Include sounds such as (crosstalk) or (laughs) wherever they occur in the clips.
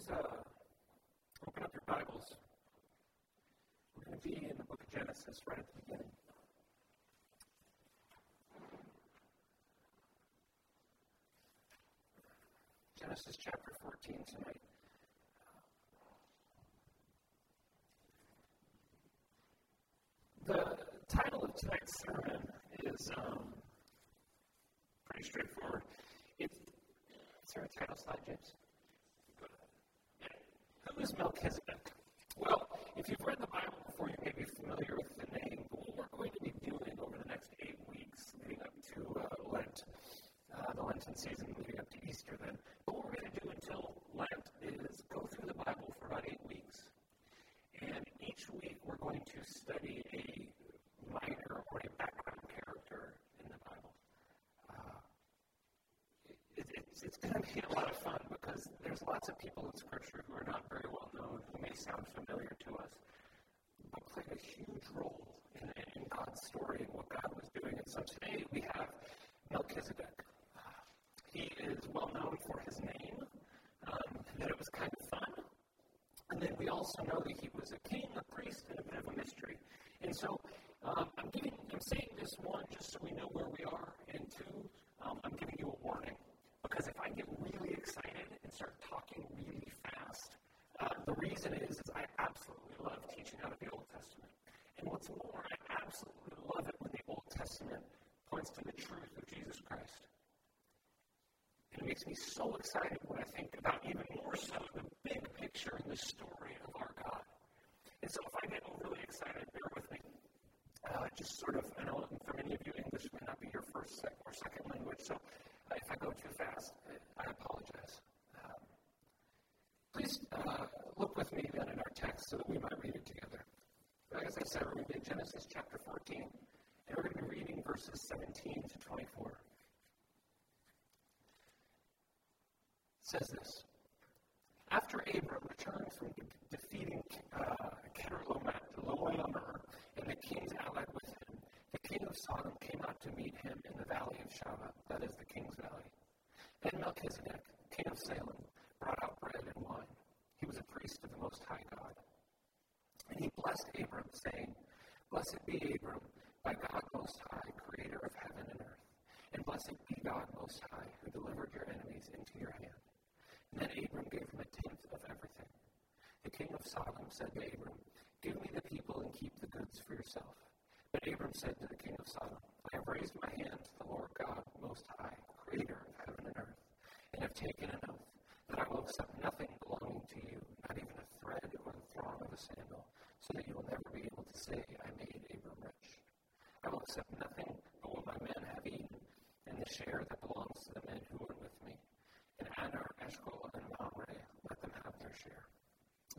please uh, open up your Bibles. We're going to be in the book of Genesis right at the beginning. Genesis chapter 14 tonight. The title of tonight's sermon is um, pretty straightforward. It's, is there a title slide, James? It's it's going to be doing over the next eight weeks, leading up to uh, Lent, uh, the Lenten season, leading up to Easter, then, what we're going to do until Lent is go through the Bible for about eight weeks, and each week we're going to study a writer or a particular character in the Bible. Uh, it's it's kind of you a lot of fun because there's lots of people in Scripture who are not very well known, who may sound familiar to us, but played a huge role in, in God's story and what God was doing. And so today we have Melchizedek. He is well known for his name, um, that it was kind of fun. And then we also know that he was a king, a priest, and a bit of a mystery. And so um, I'm giving, I'm saying this one just so we know where we are, and two, um, I'm giving you a warning. Because if I get really excited and start talking really fast, uh, the reason is, is I absolutely love teaching out of the Old Testament. And what's more, I absolutely love it when the Old Testament points to the truth of Jesus Christ. And it makes me so excited when I think about even more so the big picture and the story of our God. And so if I get overly excited, bear with me. Uh, just sort of, I know for many of you, English may not be your first or second language, so if I go too fast, I apologize. Um, please uh, look with me so that we might read it together. As I said, we're going to be in Genesis chapter 14, and we're going to be reading verses 17 to 24. It says this After Abram returned from de- defeating uh, Kedorlaomer and the kings allied with him, the king of Sodom came out to meet him in the valley of Shaveh, that is the king's valley. Then Melchizedek, king of Salem, brought out bread and wine. He was a priest of the Most High God. He blessed Abram, saying, Blessed be Abram, by God Most High, creator of heaven and earth. And blessed be God Most High, who delivered your enemies into your hand. And then Abram gave him a tenth of everything. The king of Sodom said to Abram, Give me the people and keep the goods for yourself. But Abram said to the king of Sodom, I have raised my hand to the Lord God Most High, creator of heaven and earth, and have taken an oath that I will accept nothing belonging to you, not even a thread or the thong of a sandal, so that you will never be able to say, I made Abram rich. I will accept nothing but what my men have eaten, and the share that belongs to the men who went with me. And Aner, Eshcol, and Mamre, let them have their share.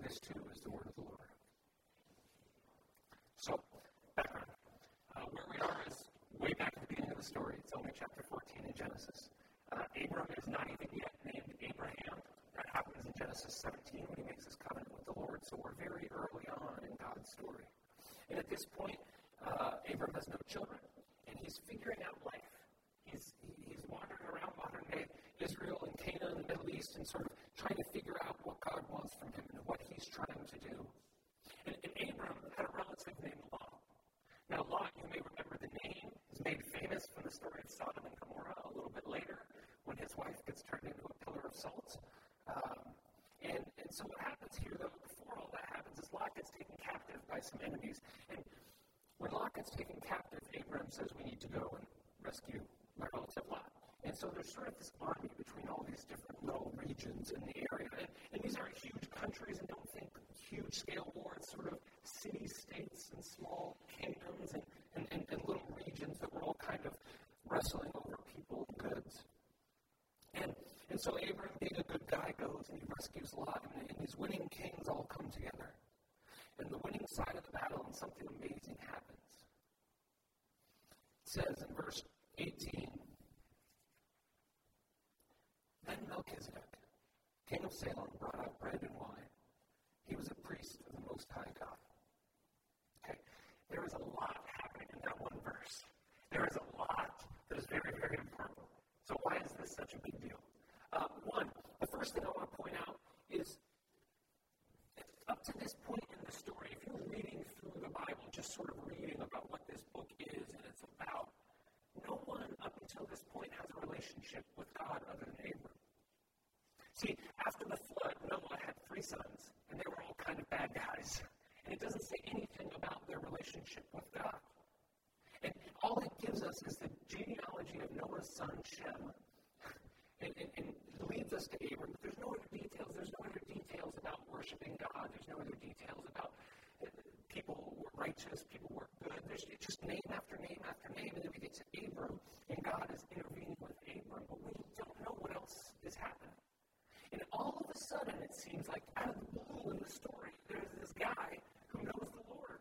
This too is the word of the Lord. So, background. Uh, where we are is way back at the beginning of the story. It's only chapter 14 in Genesis. Uh, Abram is not even yet named Abraham. That happens in Genesis 17 when he makes his covenant with the Lord. So we're very early God's story. And at this point, uh, Abram has no children, and he's figuring out life. He's, he's wandering around modern day Israel and Canaan and the Middle East and sort of trying to figure out what God wants from him and what he's trying to do. And, and Abram had a relative named Lot. Now, Lot, you may remember the name, is made famous from the story of Sodom and Gomorrah a little bit later when his wife gets turned into a pillar of salt. Um, and, so what happens here, though, before all that happens, is Lot gets taken captive by some enemies. And when Lot gets taken captive, Abraham says, We need to go and rescue my relative Lot. And so there's sort of this army between all these different little regions in the area. And, and these aren't huge countries, and don't think huge scale war. It's sort of city states and small kingdoms and, and, and, and little regions that were all kind of wrestling over people and goods. And, and so Abram, being a good guy, goes and he rescues Lot, and, and these winning kings all come together. And the winning side of the battle, and something amazing happens. It says in verse 18 Then Melchizedek, king of Salem, brought out bread and wine. He was a priest of the Most High God. Okay, there is a lot happening in that one verse. There is a lot that is very, very important. So, why is this such a big deal? Uh, one, the first thing I want to point out is up to this point in the story, if you're reading through the Bible, just sort of reading about what this book is and it's about, no one up until this point has a relationship with God other than Abram. See, after the flood, Noah had three sons, and they were all kind of bad guys. (laughs) And it doesn't say anything about their relationship with God. And all it gives us is the genealogy of Noah's son Shem, and, and, and leads us to Abram. But there's no other details. There's no other details about worshiping God. There's no other details about uh, people were righteous, people were good. There's just name after name after name, and then we get to Abram, and God is intervening with Abram, but we don't know what else is happening. And all of a sudden, it seems like out of the blue in the story, there's this guy who knows the Lord.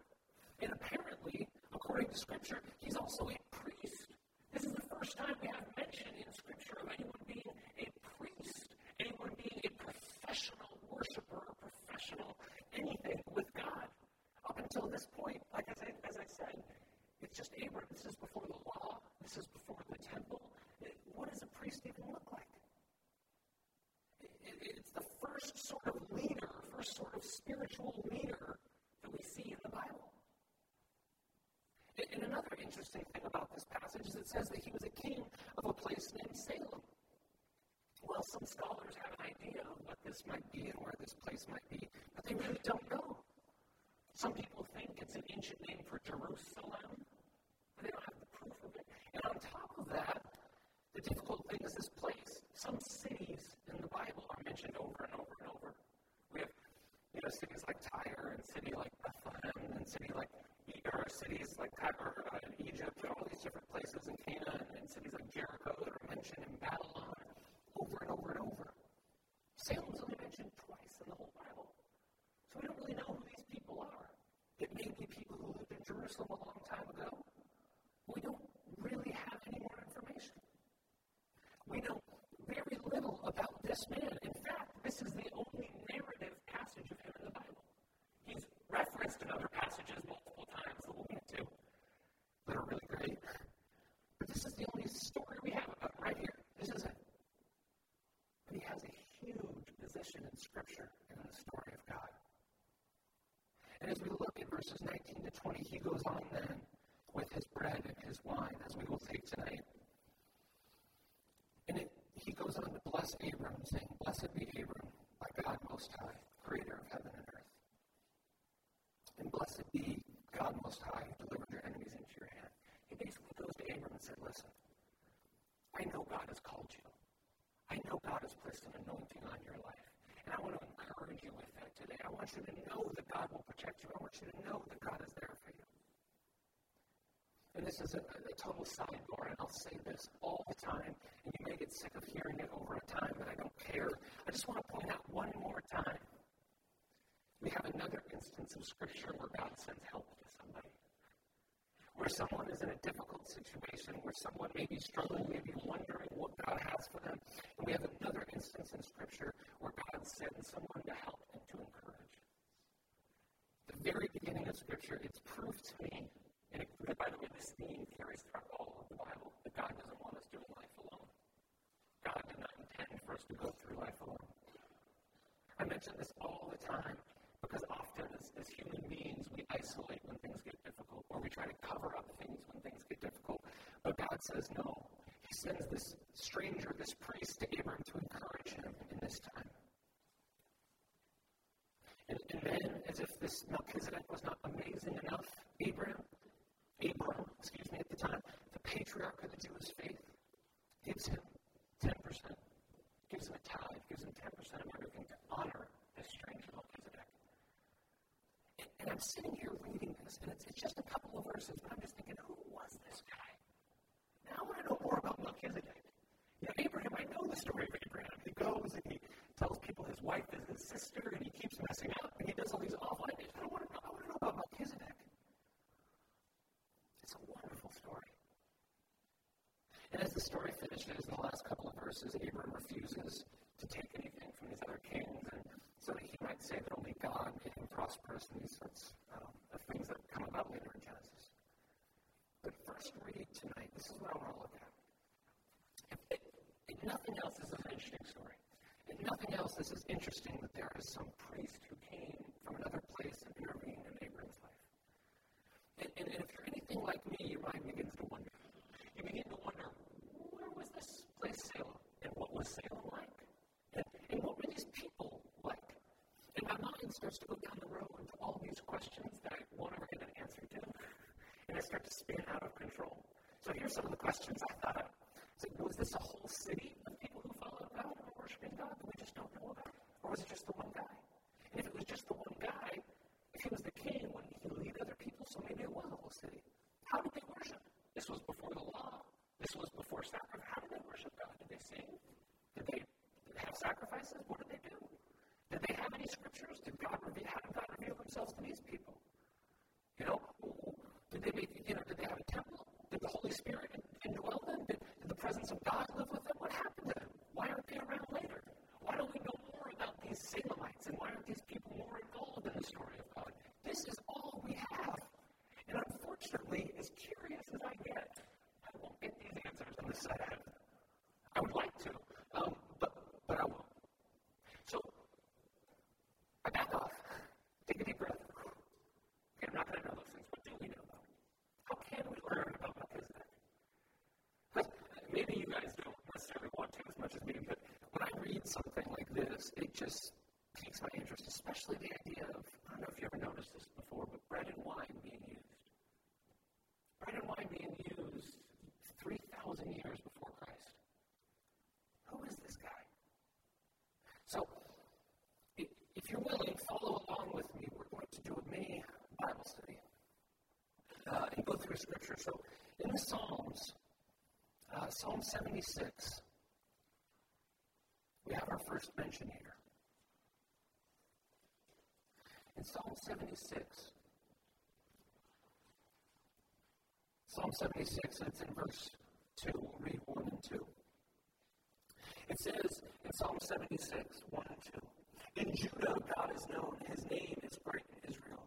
And apparently, according to Scripture, he's also a priest. This is the first time we have mention in Scripture of anyone being anyone being a professional worshiper, a professional anything with God. Up until this point, like as I, as I said, it's just Abram. This is before the law. This is before the temple. It, what does a priest even look like? It, it, it's the first sort of leader, first sort of spiritual leader that we see in the Bible. And another interesting thing about this passage is it says that he was a king of a place named Salem. Well, some scholars have an idea of what this might be and where this place might be, but they really don't know. Some people think it's an ancient name for Jerusalem, but they don't have the proof of it. And on top of that, the difficult thing is this place. Some cities in the Bible are mentioned over and over and over. We have you know, cities like Tyre and city like Bethlehem and city like or cities like Tyre uh, Egypt, and all these different places in Canaan, and cities like Jericho that are mentioned in Babylon and over and over. Salem's only mentioned twice in the whole Bible. So we don't really know who these people are. It may be people who lived in Jerusalem a long time ago. We don't really have any more information. We know very little about this man. In fact, this is the only narrative passage of him in the Bible. He's referenced in other passages multiple times that we'll get to that are really great. But this is the only story we have about right here. This is it. But he has a huge position in Scripture and in the story of God. And as we look at verses 19 to 20, he goes on then with his bread and his wine, as we will take tonight. And it, he goes on to bless Abram, saying, Blessed be Abram by God Most High, creator of heaven and earth. And blessed be God Most High, who delivered your enemies into your hand. He basically goes to Abram and said, Listen, I know God has called you. I know God has placed an anointing on your life. And I want to encourage you with that today. I want you to know that God will protect you. I want you to know that God is there for you. And this is a, a total sidebar, and I'll say this all the time, and you may get sick of hearing it over a time, but I don't care. I just want to point out one more time we have another instance of Scripture where God sends help to somebody. Where someone is in a difficult situation, where someone may be struggling, maybe wondering what God has for them. And we have another instance in Scripture where God sends someone to help and to encourage. The very beginning of Scripture, it's proof to me, and it, by the way, this theme carries throughout all of the Bible, that God doesn't want us doing life alone. God did not intend for us to go through life alone. I mention this all the time because often, as, as human beings, we isolate when things get difficult, or we try to cover up things when things get difficult. But God says no. He sends this stranger, this priest, to Abram to encourage him in this time. And, and as if this Melchizedek was not amazing enough, Abram, Abram, excuse me, at the time, the patriarch of the Jewish faith, gives him 10%, gives him a tithe, gives him 10% of everything to honor this stranger Melchizedek. And I'm sitting here reading this, and it's, it's just a couple of verses, but I'm just thinking, who was this guy? Now I want to know more about Melchizedek. You know, Abraham, I know the story of Abraham. He goes and he tells people his wife is his sister, and he keeps messing up, and he does all these awful things. I want to know, I want to know about Melchizedek. It's a wonderful story. And as the story finishes in the last couple of verses, Abraham refuses to take anything from these other kings, and so that he might say that only God made him prosperous and these sorts um, of things that come about later in Genesis. But first read tonight, this is what I want to look at. Nothing else, this is an interesting story. If nothing else, this is interesting that there is some priest who came from another place and intervened in Abram's life. And, and, and if you're anything like me, your mind begins to wonder. You begin to wonder, where was this place Salem? And what was Salem like? And, and what were these people like? And my mind starts to go down the road to all these questions that I won't ever get an answer to. And I start to spin out of control. So here's some of the questions I thought of. So was this a whole city of people who followed God and were worshiping God that we just don't know about? Or was it just the one guy? And if it was just the one guy, if he was the king, wouldn't he lead other people so maybe it was a whole city? How did they worship? This was before the law. This was before sacrifice. How did they worship God? Did they sing? Did they have sacrifices? What did they do? Did they have any scriptures? Did God reveal? How did God reveal Himself to these people? You know, did they make? You know, did they have a temple? Did the Holy Spirit indwell them? Did, did the presence of God live with them? What happened to them? Why aren't they around later? Why don't we know more about these Salemites and why aren't these people more involved in the story of God? This is all we have. And unfortunately, as curious as I get, I won't get these answers on this side of heaven. I would like to, um, but but I won't. So I back off, take a deep breath. Okay, I'm not going to know those things. What do we know though? How can we learn about Melchizedek? Because maybe you guys don't necessarily want to as much as me, but when I read something this, it just piques my interest, especially the idea of I don't know if you ever noticed this before, but bread and wine being used. Bread and wine being used 3,000 years before Christ. Who is this guy? So, if you're willing, follow along with me. We're going to do a mini Bible study uh, and go through Scripture. So, in the Psalms, uh, Psalm 76, we have our first mention here. In Psalm 76, Psalm 76, it's in verse 2. We'll read 1 and 2. It says in Psalm 76, 1 and 2, In Judah God is known, his name is great in Israel.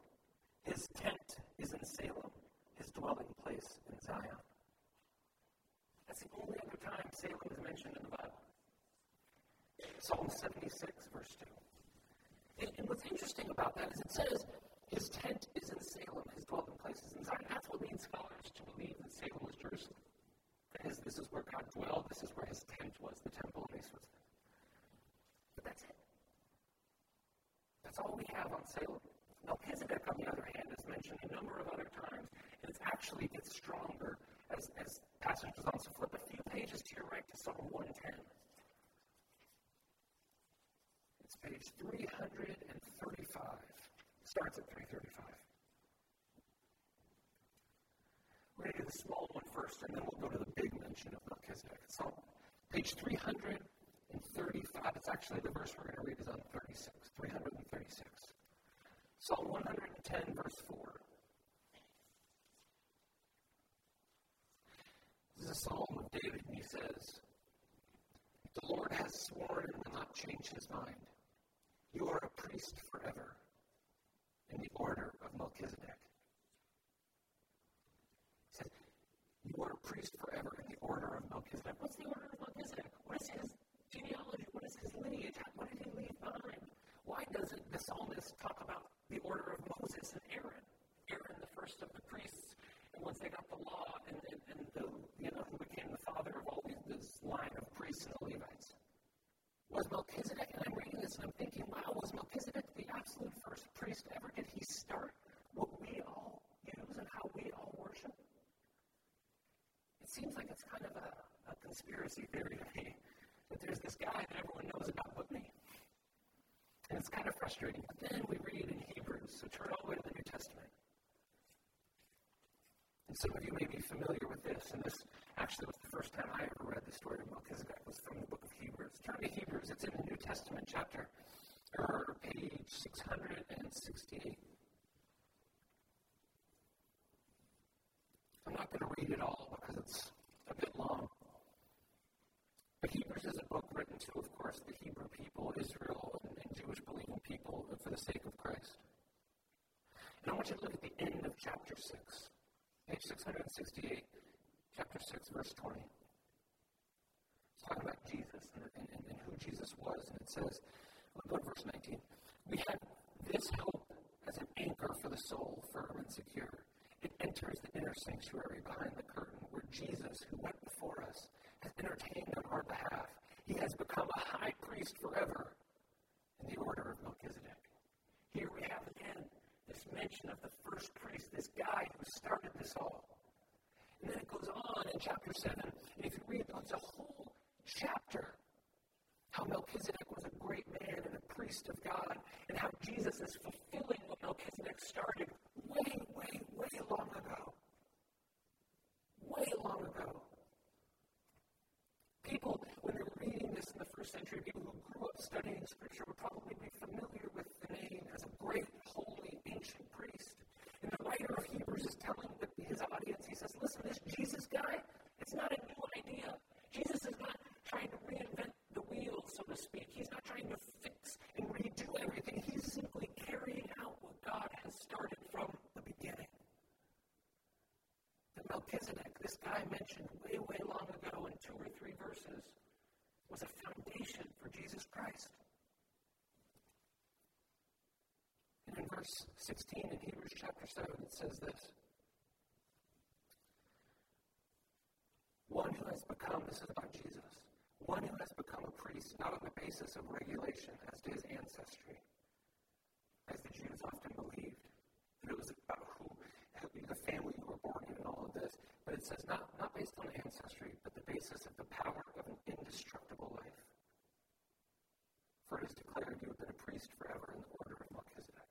His tent is in Salem, his dwelling place in Zion. That's the only other time Salem is mentioned in the Bible. Psalm 76, verse 2. And, what's interesting about that is it says, his tent is in Salem, his dwelling place is in Zion. That's what leads scholars to believe that Salem was Jerusalem. That is, this is where God dwelled, this is where his tent was, the temple place was. But that's it. That's all we have on Salem. Melchizedek, on the other hand, is mentioned a number of other times, and it actually gets stronger as, as passage goes on. So flip a few pages to your right to Psalm 110. It's page 335. Starts at 335. We're going to do the small one first, and then we'll go to the big mention of Melchizedek. So, page 335. It's actually the verse we're going to read is on 36. 336. Psalm 110, verse 4. This is a psalm of David, and he says, The Lord has sworn and will not change his mind. You are a priest forever in the order of Melchizedek. He says, You are a priest forever in the order of Melchizedek. What's the order of Melchizedek? What is his genealogy? What is his lineage? What did he leave behind? Why doesn't the psalmist talk about the order of Moses and Aaron? Aaron, the first of the priests, and once they got the law, and, and, and the, you know, who became the father of all these, this line of priests and the Levites. Was Melchizedek, and I'm reading this and I'm thinking, wow, was Melchizedek the absolute first priest ever? Did he start what we all use and how we all worship? It seems like it's kind of a, a conspiracy theory to me that there's this guy that everyone knows about but me. And it's kind of frustrating. But then we read in Hebrews, so turn all the way to the New Testament. And some of you may be familiar with this, and this actually was the first time I ever read the story of Melchizedek was from the book of Hebrews. It's in the New Testament chapter, or page 668. I'm not going to read it all because it's a bit long. But Hebrews is a book written to, of course, the Hebrew people, Israel, and, and Jewish believing people for the sake of Christ. And I want you to look at the end of chapter 6, page 668, chapter 6, verse 20. Talking about Jesus and, and, and who Jesus was, and it says, go to verse 19. We have this hope as an anchor for the soul, firm and secure. It enters the inner sanctuary behind the curtain where Jesus, who went before us, has entertained on our behalf. He has become a high priest forever in the order of Melchizedek. Here we have again this mention of the first priest, this guy who started this all. And then it goes on in chapter 7. And if you read, it's a whole chapter how Melchizedek was a great man and a priest of God, and how Jesus is fulfilling what Melchizedek started way, way, way long ago. Way long ago. People, when they're reading this in the first century, people who grew up studying Scripture would probably be familiar with the name as a great, holy, ancient priest. And the writer of Hebrews is telling his audience, he says, listen, this Jesus guy, it's not a new idea. Jesus is not trying to reinvent the wheel, so to speak. He's not trying to fix and redo everything. He's simply carrying out what God has started from the beginning. The Melchizedek, this guy mentioned way, way long ago in two or three verses, was a foundation for Jesus Christ. And in verse 16 in Hebrews chapter 7, it says this One who has become, this is about Jesus, one who has become a priest not on the basis of regulation as to his ancestry, as the Jews often believed, that it was about who, the family you were born in and all of this, but it says not, not based on ancestry, but the basis of the power of an indestructible life. For it is declared you have been a priest forever in the order of Melchizedek.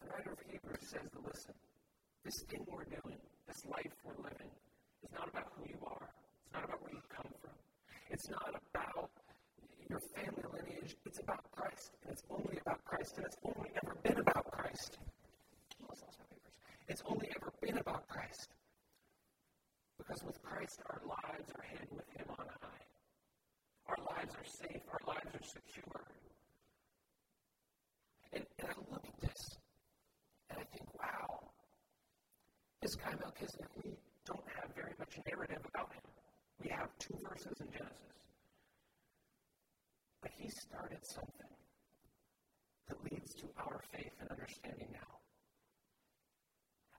The writer of Hebrews says that listen, this thing we're doing, this life we're living is not about who you are. It's not about where you come from. It's not about your family lineage. It's about Christ. And it's only about Christ. And it's only ever been about Christ. It's only ever been about Christ. Because with Christ, our lives are hid with Him on high. Our lives are safe. Our lives are secure. And, and I look at this and I think, wow, this guy Melchizedek, we don't have very much narrative about him. We have two verses in Genesis. But he started something that leads to our faith and understanding now.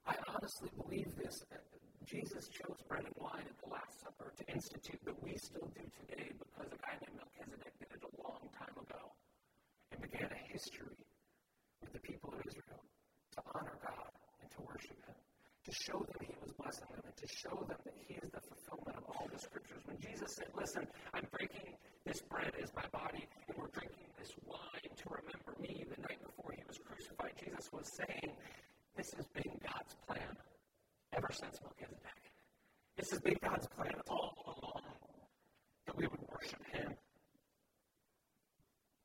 I honestly believe this. That Jesus chose bread and wine at the Last Supper to institute that we still do today because a guy named Melchizedek did it a long time ago and began a history with the people of Israel to honor God and to worship Him to show them he was blessing them and to show them that he is the fulfillment of all the scriptures. When Jesus said, Listen, I'm breaking this bread as my body, and we're drinking this wine to remember me the night before he was crucified, Jesus was saying, This has been God's plan since Melchizedek. This has been God's plan all along that we would worship him.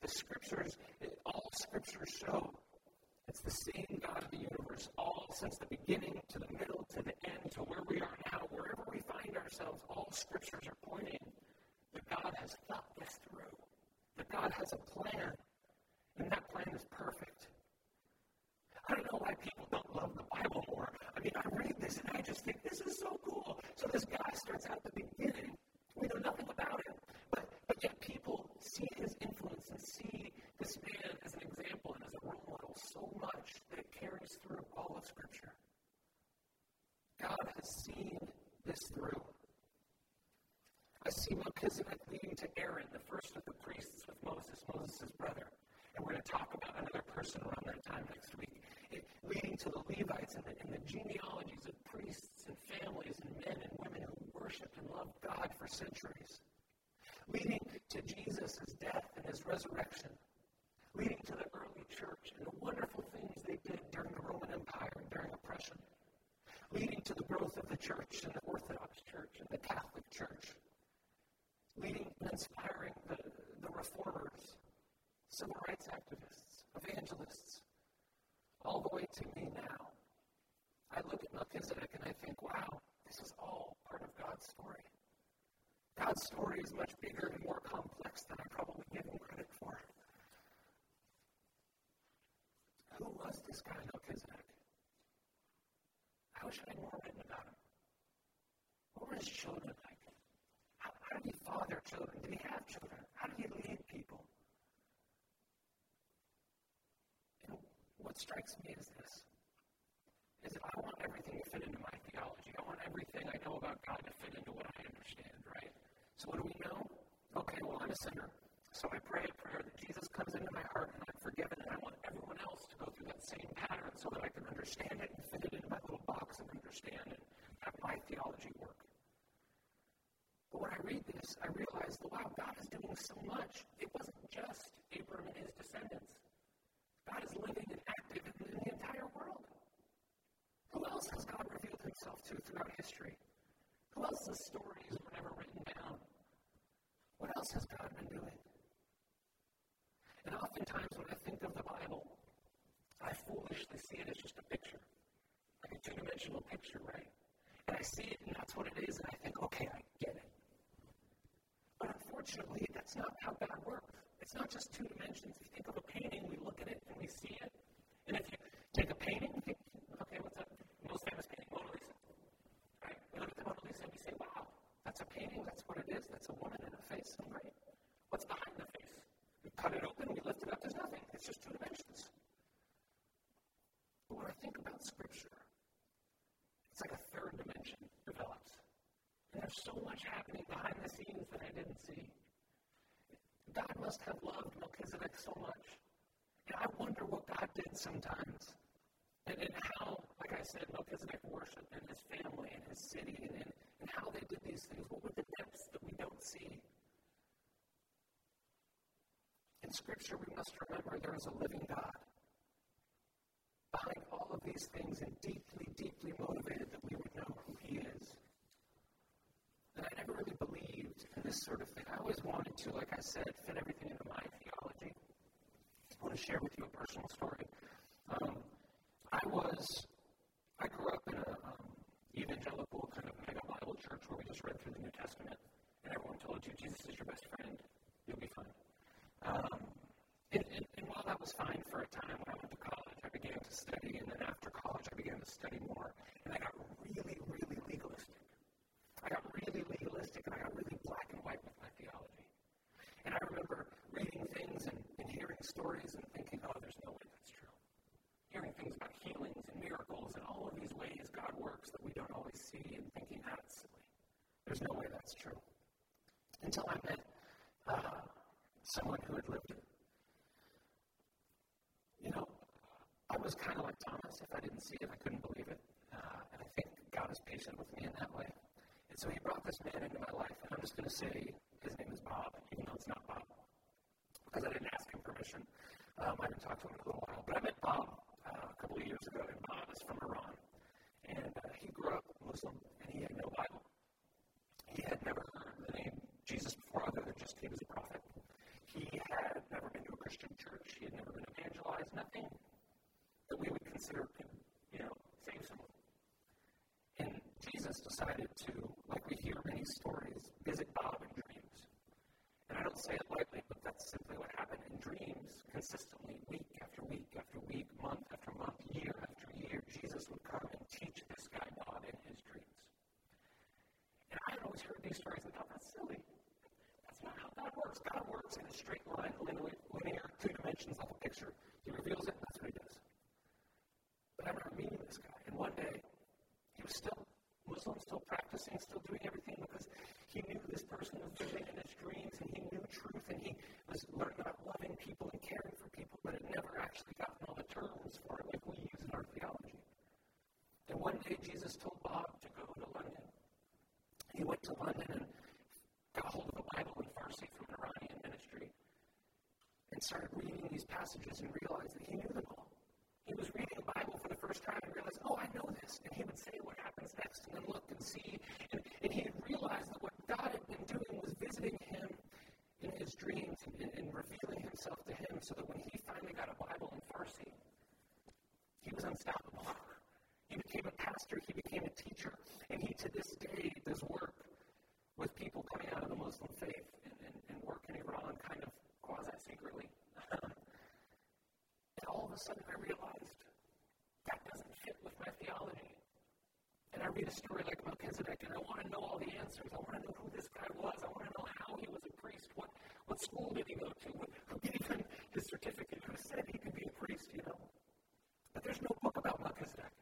The scriptures, all scriptures show it's the same God of the universe, all since the beginning to the middle to the end to where we are now, wherever we find ourselves, all scriptures are pointing that God has thought this through, that God has a plan, and that plan is perfect. I don't know why people don't love the Bible more. I I read this and I just think this is so cool. So this guy starts out at the beginning. We know nothing about him, but but yet people see his influence and see this man as an example and as a role model so much that it carries through all of Scripture. God has seen this through. I see Melchizedek leading to Aaron, the first of the priests with Moses, Moses' brother. And we're going to talk about another person around that time next week. Leading to the Levites and the, and the genealogies of priests and families and men and women who worshiped and loved God for centuries. Leading to Jesus' death and his resurrection. Leading to the early church and the wonderful things they did during the Roman Empire and during oppression, leading to the growth of the church and the Orthodox Church and the Catholic Church, leading and inspiring the, the reformers, civil rights activists, evangelists, all the way to me now. I look at Melchizedek and I think, wow, this is all part of God's story. God's story is much bigger and more complex than I probably give him credit for. Who was this guy Melchizedek? How should I more written about him? What were his children like? How, how did he father children? Did he have children? How did he lead people? And what strikes me is this is that I want everything to fit into my theology. I want everything I know about God to fit into what I understand, right? So what do we know? Okay, well, I'm a sinner. So I pray a prayer that Jesus comes into my heart and I'm forgiven, and I want everyone else to go through that same pattern so that I can understand it and fit it into my little box and understand and have my theology work. But when I read this, I realize that wow, God is doing so much. It wasn't just Abram and his descendants. God is living and active in, the entire world. Who else has God revealed himself to throughout history? Who else's stories were never written down? What else has God been doing? And oftentimes when I think of the Bible, I foolishly see it as just a picture, like a two dimensional picture, right? And I see it and that's what it is, and I think, okay, I get it. But unfortunately, that's not how God works. It's not just two dimensions. If you think of a painting, we look at it and we see it. And if you take a painting, think, okay, what's that most famous painting? Mona Lisa. Right? We look at the Mona Lisa and we say, wow, that's a painting, that's what it is, that's a woman in a face, so great. What's behind the face? We cut it open, we lift it up, there's nothing. It's just two dimensions. But when I think about Scripture, it's like a third dimension develops. And there's so much happening behind the scenes that I didn't see. God must have loved Melchizedek so much. And I wonder what God did sometimes. And, and how, like I said, Melchizedek worshiped and his family and his city and, and, and how they did these things. What were the depths that we don't see? In Scripture, we must remember there is a living God behind all of these things and deeply, deeply motivated that we would know who He is. And I never really this sort of thing. I always wanted to, like I said, fit everything into my theology. I want to share with you a personal story. Um, I was, I grew up in a um, evangelical kind of mega Bible church where we just read through the New Testament, and everyone told you Jesus is your best friend, you'll be fine. Um, and, and, and while that was fine for a time, when I went to college, I began to study, and then after college, I began to study more, and I got really, really legalistic. I got really legalistic, and I got really black and white with my theology. And I remember reading things and, and hearing stories and thinking, oh, there's no way that's true. Hearing things about healings and miracles and all of these ways God works that we don't always see, and thinking that's silly. There's no way that's true. Until I met uh, someone who had lived it. You know, I was kind of like Thomas. If I didn't see it, I couldn't believe it. Uh, and I think God is patient with me in that way. And so he brought this man into my life, and I'm just going to say his name is Bob, even though it's not Bob, because I didn't ask him permission. Um, I haven't talked to him in a little while. But I met Bob uh, a couple of years ago, and Bob is from Iran. And uh, he grew up Muslim, and he had no Bible. He had never heard the name Jesus before, other than just he was a prophet. He had never been to a Christian church. He had never been evangelized. Nothing that we would consider you know, save someone. Jesus decided to, like we hear many stories, visit Bob in dreams. And I don't say it lightly, but that's simply what happened in dreams consistently, week after week after week, month after month, year after year. Jesus would come and teach this guy Bob in his dreams. And I had always heard these stories and thought, that's silly That's not how God works. God works in a straight line, linear, two dimensions like a picture. He reveals it, that's what he does. But I remember meeting this guy, and one day he was still Muslim, still practicing, still doing everything because he knew this person was living in his dreams and he knew truth and he was learning about loving people and caring for people, but had never actually gotten all the terms for it like we use in our theology. And one day Jesus told Bob to go to London. He went to London and got hold of a Bible in Farsi from an Iranian ministry and started reading these passages and realized that he knew them all. He was reading the Bible for the first time and realized, oh, I know this. And he would say what happens next and look and see. And, and he had realized that what God had been doing was visiting him in his dreams and, and, and revealing himself to him so that when he finally got a Bible in Farsi, he was unstoppable. He became a pastor, he became a teacher, and he to this day does work with people coming out of the Muslim faith and, and, and work in Iran kind of quasi secretly. (laughs) and all of a sudden I realized that doesn't fit with my theology. And I read a story like Melchizedek and I want to know all the answers. I want to know who this guy was. I want to know how he was a priest. What, what school did he go to? What, who gave him his certificate? Who said he could be a priest, you know? But there's no book about Melchizedek.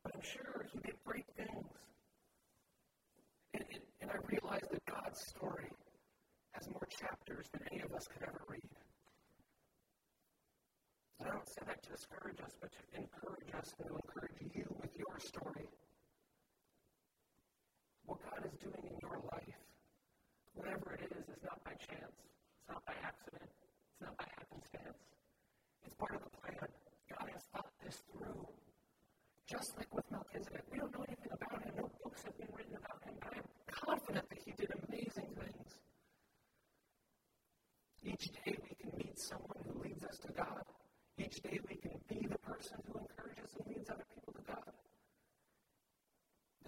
But I'm sure he did great things. And, and, and I realized that God's story has more chapters than any of us could ever read. And I don't say that to discourage us, but to encourage us and to encourage you with your story. God is doing in your life, whatever it is, is not by chance. It's not by accident. It's not by happenstance. It's part of the plan. God has thought this through. Just like with Melchizedek, we don't know anything about him. No books have been written about him, but I am confident that he did amazing things. Each day we can meet someone who leads us to God. Each day we can be the person who encourages and leads other people to God.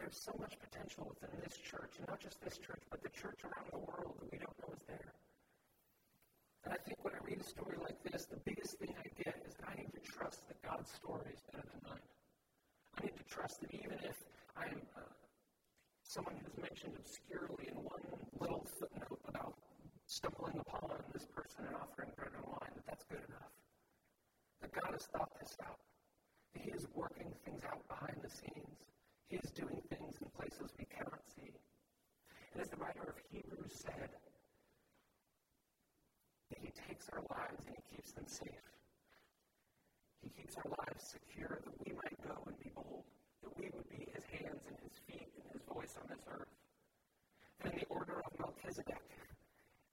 There's so much potential within this church, and not just this church, but the church around the world that we don't know is there. And I think when I read a story like this, the biggest thing I get is that I need to trust that God's story is better than mine. I need to trust that even if I'm uh, someone who's mentioned obscurely in one little footnote about stumbling upon this person and offering bread and wine, that that's good enough that God has thought this out. That He is working things out behind the scenes. He is doing things in places we cannot see. And as the writer of Hebrews said, that He takes our lives and He keeps them safe. He keeps our lives secure that we might go and be bold, that we would be His hands and His feet and His voice on this earth. And in the order of Melchizedek,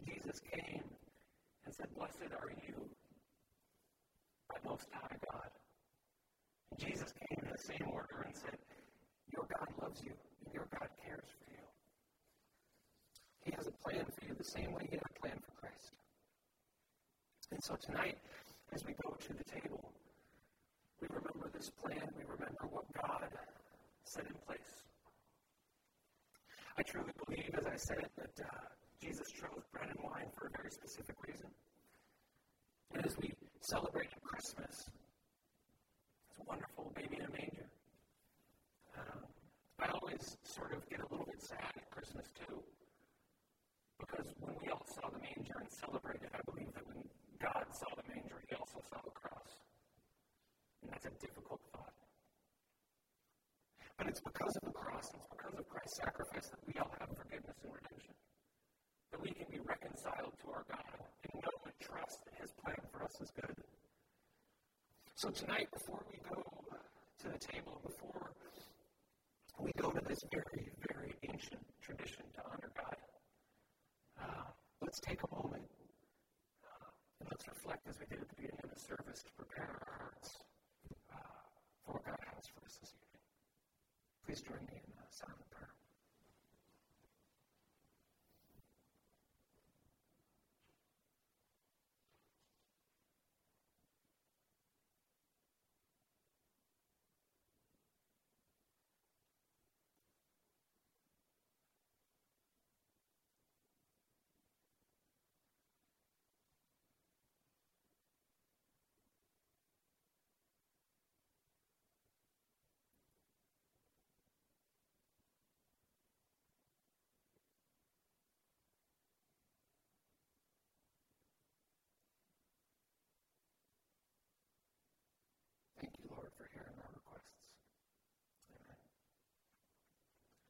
Jesus came and said, Blessed are you my most High God. And Jesus came in the same order and said, Your God loves you, and your God cares for you. Plan for you the same way He had a plan for Christ. And so tonight, as we go to the table, we remember this plan, we remember what God set in place. I truly believe, as I said, that uh, Jesus chose bread and wine for a very specific reason. And as we celebrate Christmas. It's a wonderful baby in a manger. Um, I always sort of get a little bit sad at Christmas too, because when we all saw the manger and celebrated, I believe that when God saw the manger, He also saw the cross, and that's a difficult thought. But it's because of the cross, it's because of Christ's sacrifice that we all have forgiveness and redemption. That we can be reconciled to our God and know and trust that His plan for us is good. So tonight, before we go to the table, before we go to this very, very ancient tradition to honor God, uh, (sighs) let's take a moment uh, and let's reflect as we did at the beginning of the service to prepare our hearts uh, for what God has for us this evening. Please join me